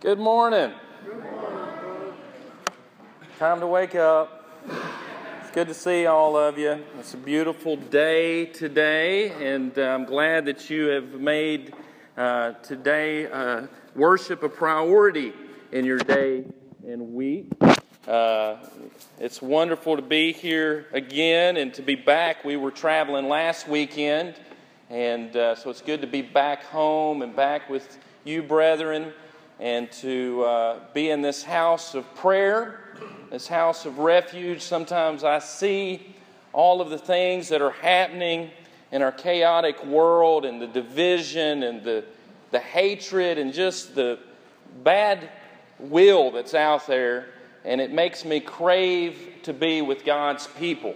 Good morning. Time to wake up. It's good to see all of you. It's a beautiful day today, and uh, I'm glad that you have made uh, today uh, worship a priority in your day and week. Uh, it's wonderful to be here again and to be back. We were traveling last weekend, and uh, so it's good to be back home and back with you, brethren, and to uh, be in this house of prayer, this house of refuge. Sometimes I see all of the things that are happening in our chaotic world and the division and the, the hatred and just the bad will that's out there and it makes me crave to be with God's people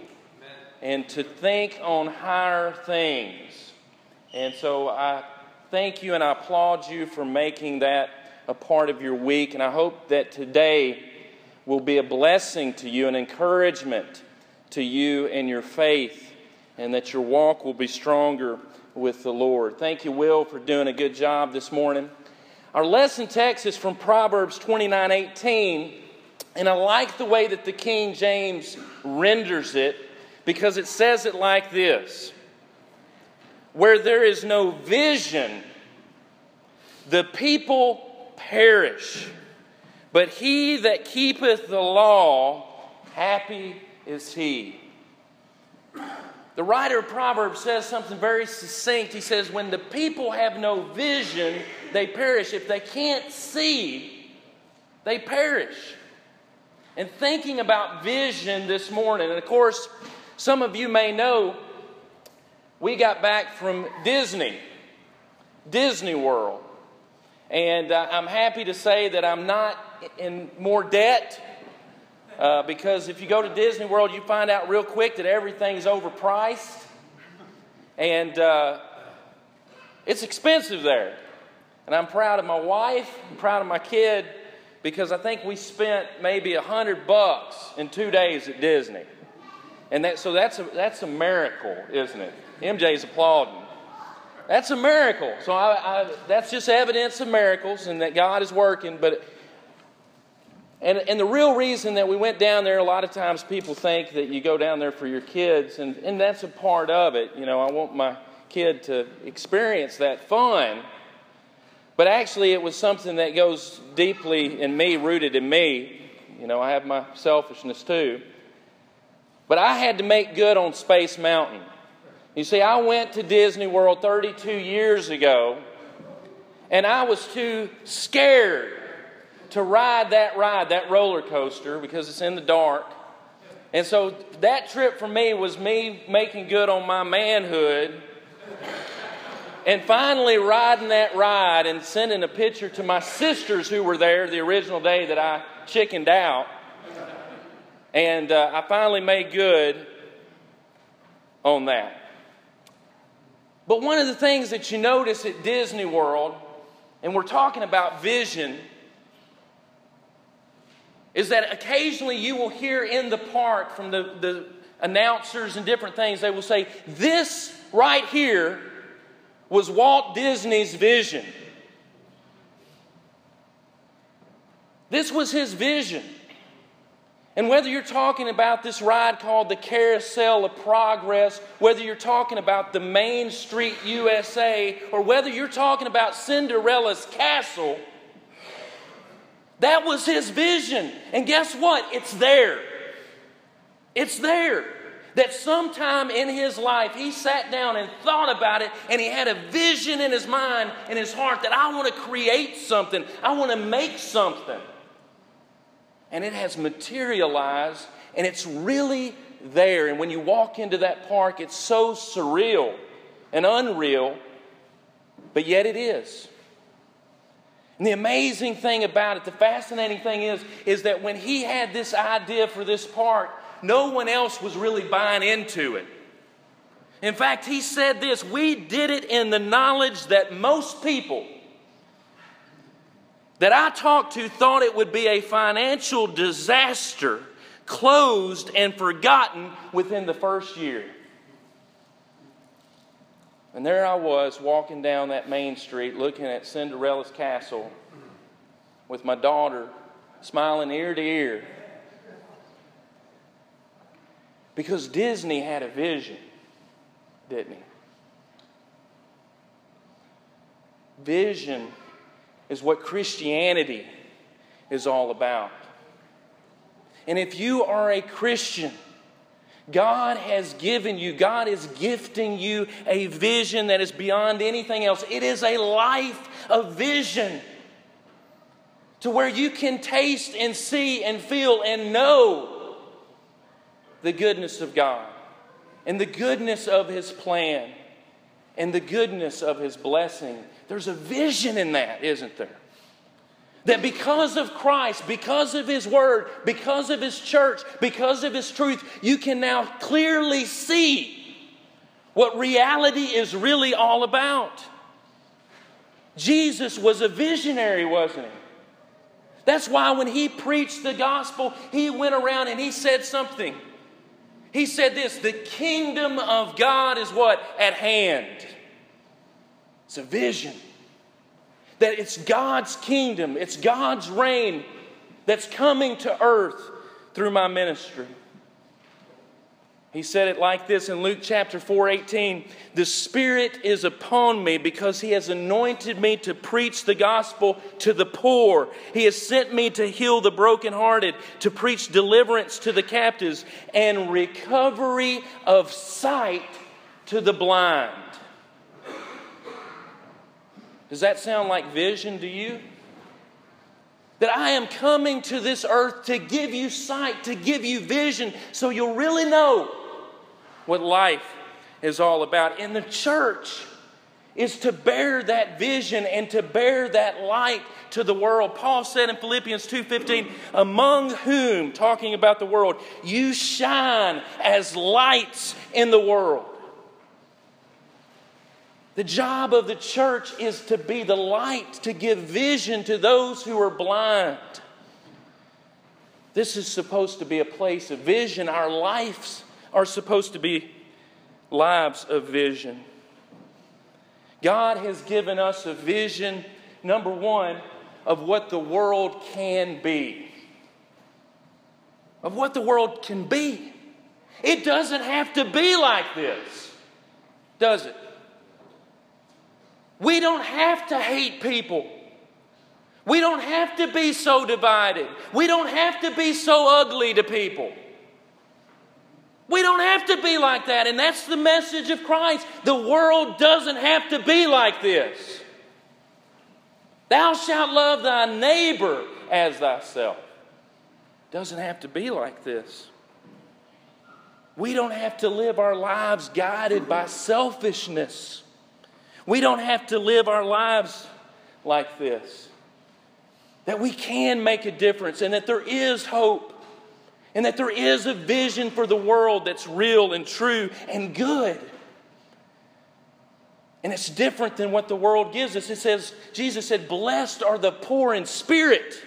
and to think on higher things. And so I thank you and I applaud you for making that a part of your week. And I hope that today will be a blessing to you, an encouragement to you and your faith, and that your walk will be stronger with the Lord. Thank you, Will, for doing a good job this morning. Our lesson text is from Proverbs 29 18. And I like the way that the King James renders it because it says it like this Where there is no vision, the people perish. But he that keepeth the law, happy is he. The writer of Proverbs says something very succinct. He says, When the people have no vision, they perish. If they can't see, they perish and thinking about vision this morning. And of course, some of you may know we got back from Disney, Disney World. And uh, I'm happy to say that I'm not in more debt uh, because if you go to Disney World, you find out real quick that everything's overpriced. And uh, it's expensive there. And I'm proud of my wife, I'm proud of my kid because I think we spent maybe a hundred bucks in two days at Disney. And that, so that's a, that's a miracle, isn't it? MJ's applauding. That's a miracle. So I, I, that's just evidence of miracles and that God is working. But and, and the real reason that we went down there, a lot of times people think that you go down there for your kids, and, and that's a part of it. You know, I want my kid to experience that fun. But actually, it was something that goes deeply in me, rooted in me. You know, I have my selfishness too. But I had to make good on Space Mountain. You see, I went to Disney World 32 years ago, and I was too scared to ride that ride, that roller coaster, because it's in the dark. And so that trip for me was me making good on my manhood and finally, riding that ride and sending a picture to my sisters who were there the original day that I chickened out. And uh, I finally made good on that. But one of the things that you notice at Disney World, and we're talking about vision, is that occasionally you will hear in the park from the, the announcers and different things, they will say, This right here was Walt Disney's vision. This was his vision. And whether you're talking about this ride called the Carousel of Progress, whether you're talking about the Main Street USA, or whether you're talking about Cinderella's castle, that was his vision. And guess what? It's there. It's there that sometime in his life he sat down and thought about it and he had a vision in his mind and his heart that I want to create something, I want to make something. And it has materialized and it's really there. And when you walk into that park, it's so surreal and unreal, but yet it is. And the amazing thing about it, the fascinating thing is, is that when he had this idea for this park, no one else was really buying into it. In fact, he said this we did it in the knowledge that most people that I talked to thought it would be a financial disaster, closed and forgotten within the first year. And there I was walking down that main street looking at Cinderella's castle, with my daughter, smiling ear to ear. Because Disney had a vision, didn't he? Vision is what Christianity is all about. And if you are a Christian, God has given you, God is gifting you a vision that is beyond anything else. It is a life of vision to where you can taste and see and feel and know the goodness of God and the goodness of His plan and the goodness of His blessing. There's a vision in that, isn't there? That because of Christ, because of His Word, because of His church, because of His truth, you can now clearly see what reality is really all about. Jesus was a visionary, wasn't he? That's why when he preached the gospel, he went around and he said something. He said this the kingdom of God is what? At hand. It's a vision that it's God's kingdom, it's God's reign that's coming to earth through my ministry. He said it like this in Luke chapter 4 18. The Spirit is upon me because He has anointed me to preach the gospel to the poor. He has sent me to heal the brokenhearted, to preach deliverance to the captives, and recovery of sight to the blind. Does that sound like vision to you? That I am coming to this earth to give you sight, to give you vision, so you'll really know what life is all about. And the church is to bear that vision and to bear that light to the world. Paul said in Philippians 2:15, "Among whom, talking about the world, you shine as lights in the world." The job of the church is to be the light, to give vision to those who are blind. This is supposed to be a place of vision. Our lives are supposed to be lives of vision. God has given us a vision, number one, of what the world can be. Of what the world can be. It doesn't have to be like this, does it? We don't have to hate people. We don't have to be so divided. We don't have to be so ugly to people. We don't have to be like that. And that's the message of Christ. The world doesn't have to be like this. Thou shalt love thy neighbor as thyself. Doesn't have to be like this. We don't have to live our lives guided by selfishness. We don't have to live our lives like this. That we can make a difference and that there is hope and that there is a vision for the world that's real and true and good. And it's different than what the world gives us. It says, Jesus said, Blessed are the poor in spirit,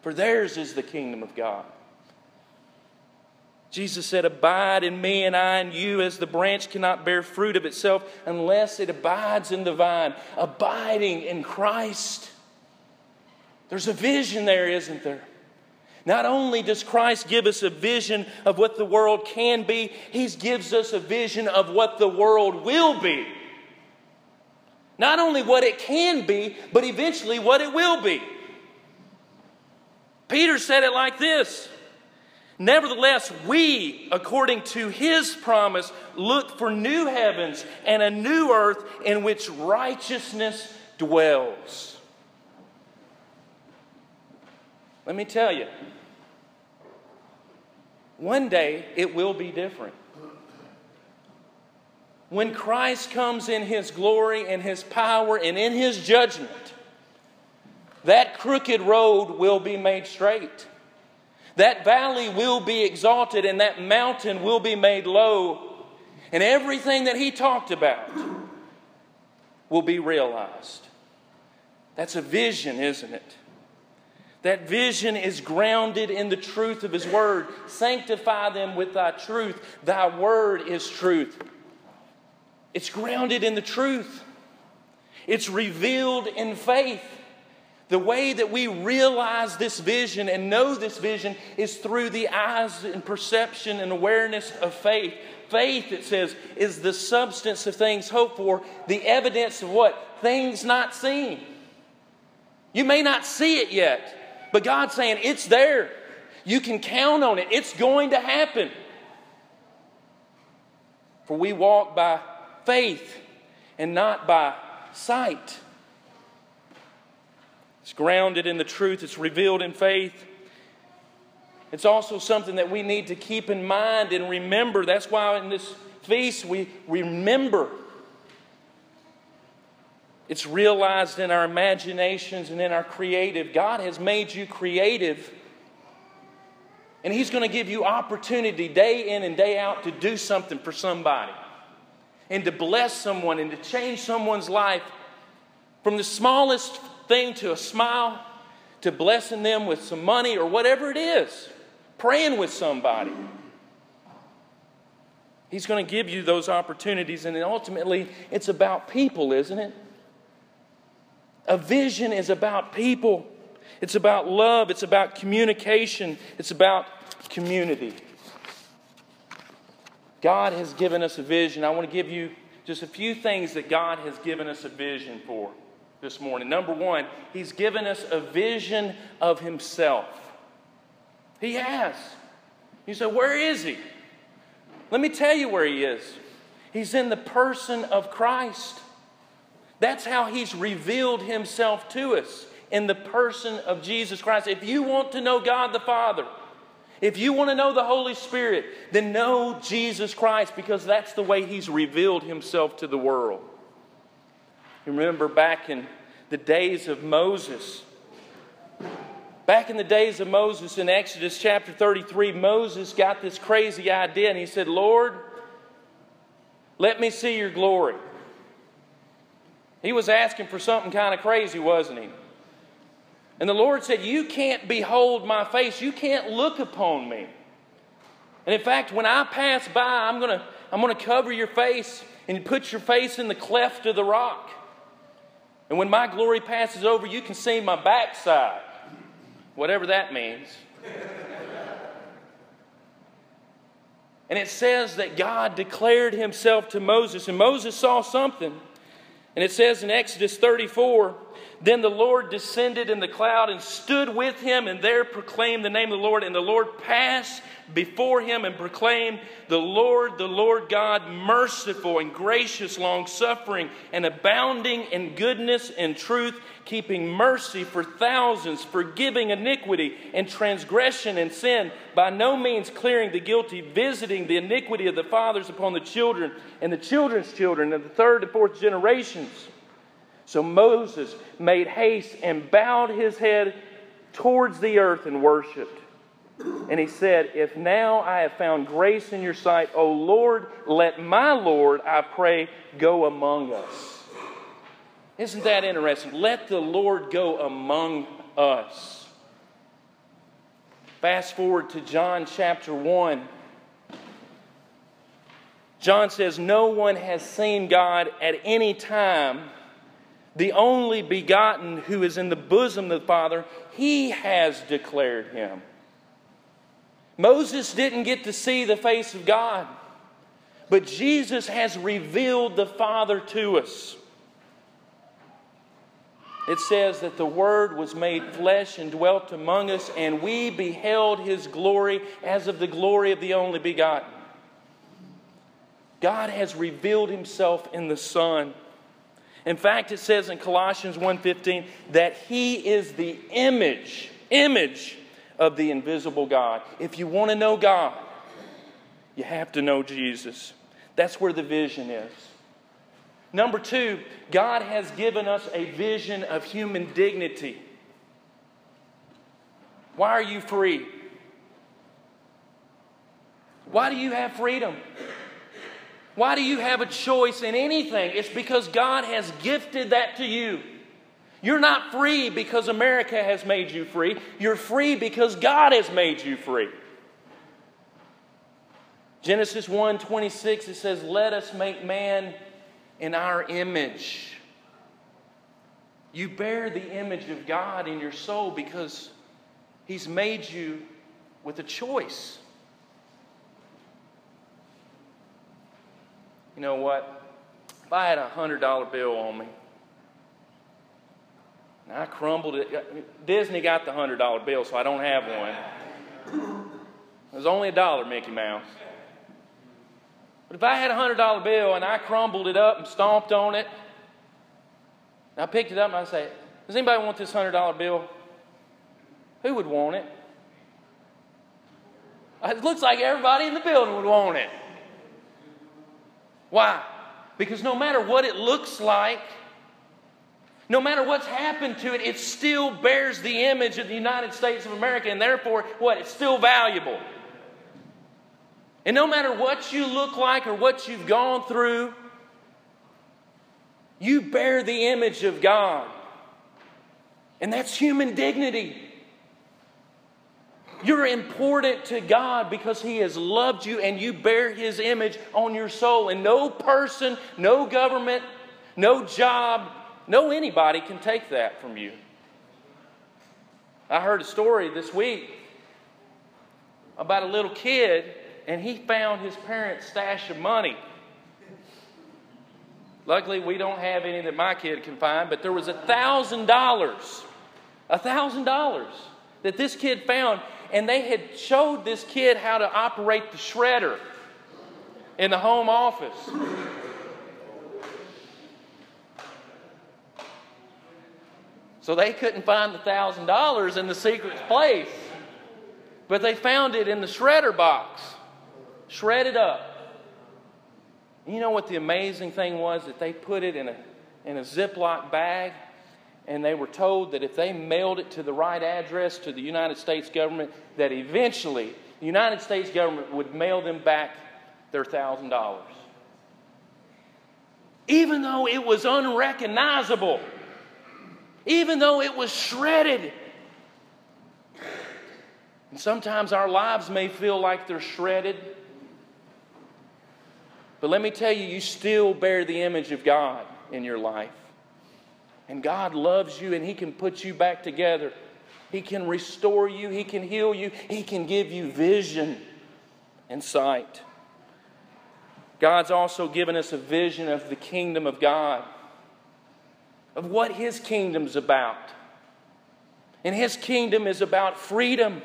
for theirs is the kingdom of God. Jesus said, Abide in me and I in you, as the branch cannot bear fruit of itself unless it abides in the vine. Abiding in Christ. There's a vision there, isn't there? Not only does Christ give us a vision of what the world can be, He gives us a vision of what the world will be. Not only what it can be, but eventually what it will be. Peter said it like this Nevertheless, we, according to his promise, look for new heavens and a new earth in which righteousness dwells. Let me tell you, one day it will be different. When Christ comes in his glory and his power and in his judgment, that crooked road will be made straight. That valley will be exalted and that mountain will be made low. And everything that he talked about will be realized. That's a vision, isn't it? That vision is grounded in the truth of His Word. Sanctify them with Thy truth. Thy Word is truth. It's grounded in the truth, it's revealed in faith. The way that we realize this vision and know this vision is through the eyes and perception and awareness of faith. Faith, it says, is the substance of things hoped for, the evidence of what? Things not seen. You may not see it yet, but God's saying it's there. You can count on it, it's going to happen. For we walk by faith and not by sight. It's grounded in the truth, it's revealed in faith. It's also something that we need to keep in mind and remember. That's why in this feast we remember. It's realized in our imaginations and in our creative. God has made you creative. And He's going to give you opportunity day in and day out to do something for somebody and to bless someone and to change someone's life from the smallest thing to a smile to blessing them with some money or whatever it is, praying with somebody. He's going to give you those opportunities, and ultimately, it's about people, isn't it? A vision is about people. It's about love. It's about communication. It's about community. God has given us a vision. I want to give you just a few things that God has given us a vision for this morning. Number one, He's given us a vision of Himself. He has. You say, Where is He? Let me tell you where He is. He's in the person of Christ. That's how He's revealed Himself to us in the person of Jesus Christ. If you want to know God the Father, if you want to know the Holy Spirit, then know Jesus Christ because that's the way He's revealed Himself to the world. You remember back in the days of Moses. Back in the days of Moses in Exodus chapter 33, Moses got this crazy idea and he said, Lord, let me see your glory. He was asking for something kind of crazy, wasn't he? And the Lord said, You can't behold my face. You can't look upon me. And in fact, when I pass by, I'm going to I'm going to cover your face and put your face in the cleft of the rock. And when my glory passes over, you can see my backside, whatever that means. and it says that God declared himself to Moses, and Moses saw something. And it says in Exodus 34 Then the Lord descended in the cloud and stood with him, and there proclaimed the name of the Lord. And the Lord passed before him and proclaimed, The Lord, the Lord God, merciful and gracious, long suffering, and abounding in goodness and truth, keeping mercy for thousands, forgiving iniquity and transgression and sin, by no means clearing the guilty, visiting the iniquity of the fathers upon the children and the children's children and the third and fourth generations. So Moses made haste and bowed his head towards the earth and worshiped. And he said, If now I have found grace in your sight, O Lord, let my Lord, I pray, go among us. Isn't that interesting? Let the Lord go among us. Fast forward to John chapter 1. John says, No one has seen God at any time. The only begotten who is in the bosom of the Father, he has declared him. Moses didn't get to see the face of God, but Jesus has revealed the Father to us. It says that the Word was made flesh and dwelt among us, and we beheld His glory as of the glory of the only begotten. God has revealed Himself in the Son. In fact, it says in Colossians 1:15 that He is the image, image of the invisible God. If you want to know God, you have to know Jesus. That's where the vision is. Number two, God has given us a vision of human dignity. Why are you free? Why do you have freedom? Why do you have a choice in anything? It's because God has gifted that to you. You're not free because America has made you free. You're free because God has made you free. Genesis 1 26, it says, Let us make man in our image. You bear the image of God in your soul because He's made you with a choice. You know what? If I had a $100 bill on me, and I crumbled it, Disney got the $100 bill, so I don't have one. It was only a dollar, Mickey Mouse. But if I had a $100 bill and I crumbled it up and stomped on it, and I picked it up and I say, Does anybody want this $100 bill? Who would want it? It looks like everybody in the building would want it. Why? Because no matter what it looks like, no matter what's happened to it, it still bears the image of the United States of America, and therefore, what? It's still valuable. And no matter what you look like or what you've gone through, you bear the image of God. And that's human dignity. You're important to God because He has loved you and you bear His image on your soul. And no person, no government, no job, no anybody can take that from you. I heard a story this week about a little kid and he found his parents' stash of money. Luckily, we don't have any that my kid can find, but there was a thousand dollars, a thousand dollars that this kid found, and they had showed this kid how to operate the shredder in the home office. So they couldn't find the thousand dollars in the secret place, but they found it in the shredder box, shredded up. You know what the amazing thing was? That they put it in a, in a Ziploc bag and they were told that if they mailed it to the right address to the United States government, that eventually the United States government would mail them back their thousand dollars. Even though it was unrecognizable, even though it was shredded. And sometimes our lives may feel like they're shredded. But let me tell you, you still bear the image of God in your life. And God loves you and He can put you back together. He can restore you, He can heal you, He can give you vision and sight. God's also given us a vision of the kingdom of God, of what His kingdom's about. And His kingdom is about freedom.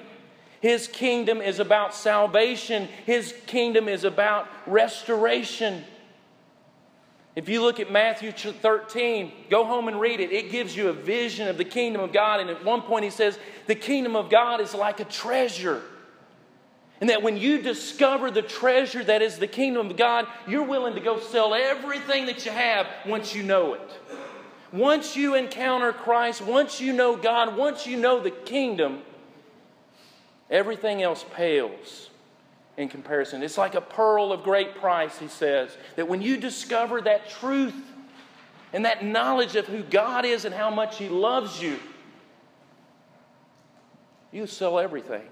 His kingdom is about salvation. His kingdom is about restoration. If you look at Matthew 13, go home and read it. It gives you a vision of the kingdom of God. And at one point, he says, The kingdom of God is like a treasure. And that when you discover the treasure that is the kingdom of God, you're willing to go sell everything that you have once you know it. Once you encounter Christ, once you know God, once you know the kingdom, everything else pales in comparison. It's like a pearl of great price, he says, that when you discover that truth and that knowledge of who God is and how much he loves you, you sell everything.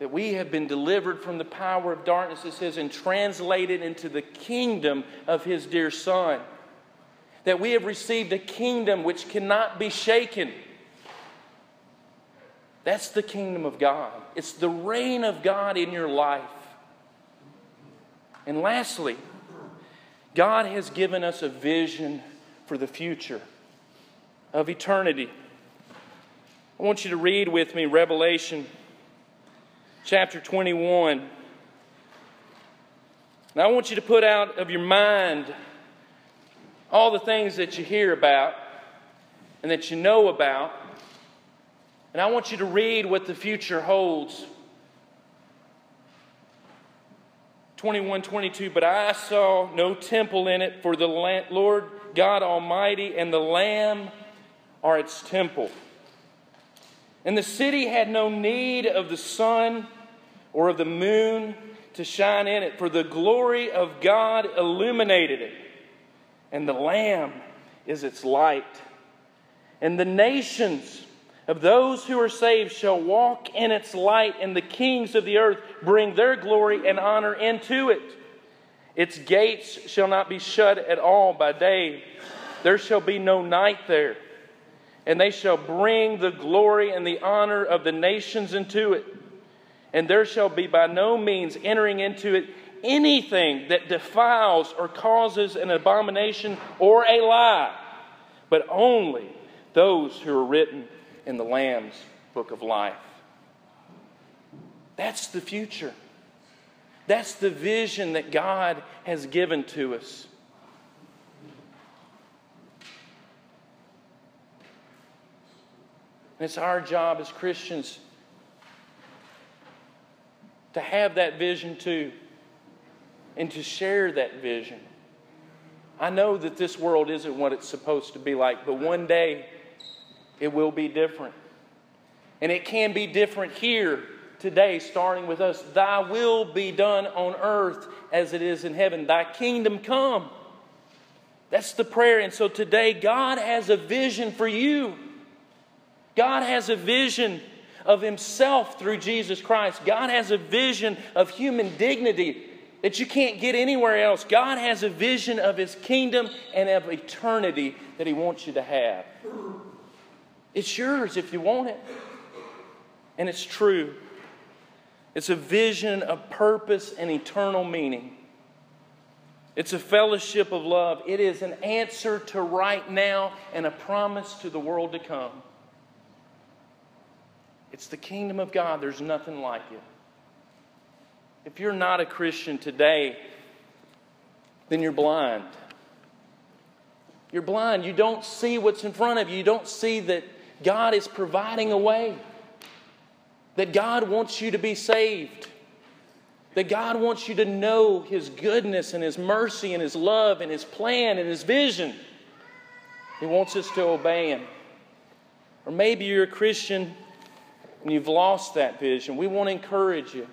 That we have been delivered from the power of darkness, it says, and translated into the kingdom of his dear Son. That we have received a kingdom which cannot be shaken that's the kingdom of God. It's the reign of God in your life. And lastly, God has given us a vision for the future of eternity. I want you to read with me Revelation chapter 21. And I want you to put out of your mind all the things that you hear about and that you know about and I want you to read what the future holds. 21 22, but I saw no temple in it, for the Lord God Almighty and the Lamb are its temple. And the city had no need of the sun or of the moon to shine in it, for the glory of God illuminated it, and the Lamb is its light. And the nations of those who are saved shall walk in its light, and the kings of the earth bring their glory and honor into it. Its gates shall not be shut at all by day, There shall be no night there. And they shall bring the glory and the honor of the nations into it. And there shall be by no means entering into it anything that defiles or causes an abomination or a lie, but only those who are written in the Lamb's book of life. That's the future. That's the vision that God has given to us. And it's our job as Christians to have that vision too and to share that vision. I know that this world isn't what it's supposed to be like, but one day it will be different. And it can be different here today, starting with us. Thy will be done on earth as it is in heaven. Thy kingdom come. That's the prayer. And so today, God has a vision for you. God has a vision of Himself through Jesus Christ. God has a vision of human dignity that you can't get anywhere else. God has a vision of His kingdom and of eternity that He wants you to have. It's yours if you want it. And it's true. It's a vision of purpose and eternal meaning. It's a fellowship of love. It is an answer to right now and a promise to the world to come. It's the kingdom of God. There's nothing like it. If you're not a Christian today, then you're blind. You're blind. You don't see what's in front of you. You don't see that God is providing a way, that God wants you to be saved, that God wants you to know His goodness and His mercy and His love and His plan and His vision. He wants us to obey Him. Or maybe you're a Christian and you've lost that vision, we want to encourage you.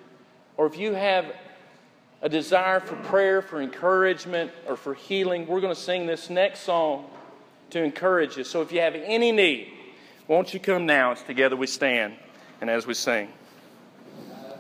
Or if you have a desire for prayer, for encouragement, or for healing, we're going to sing this next song to encourage you. So if you have any need, won't you come now as together we stand and as we sing?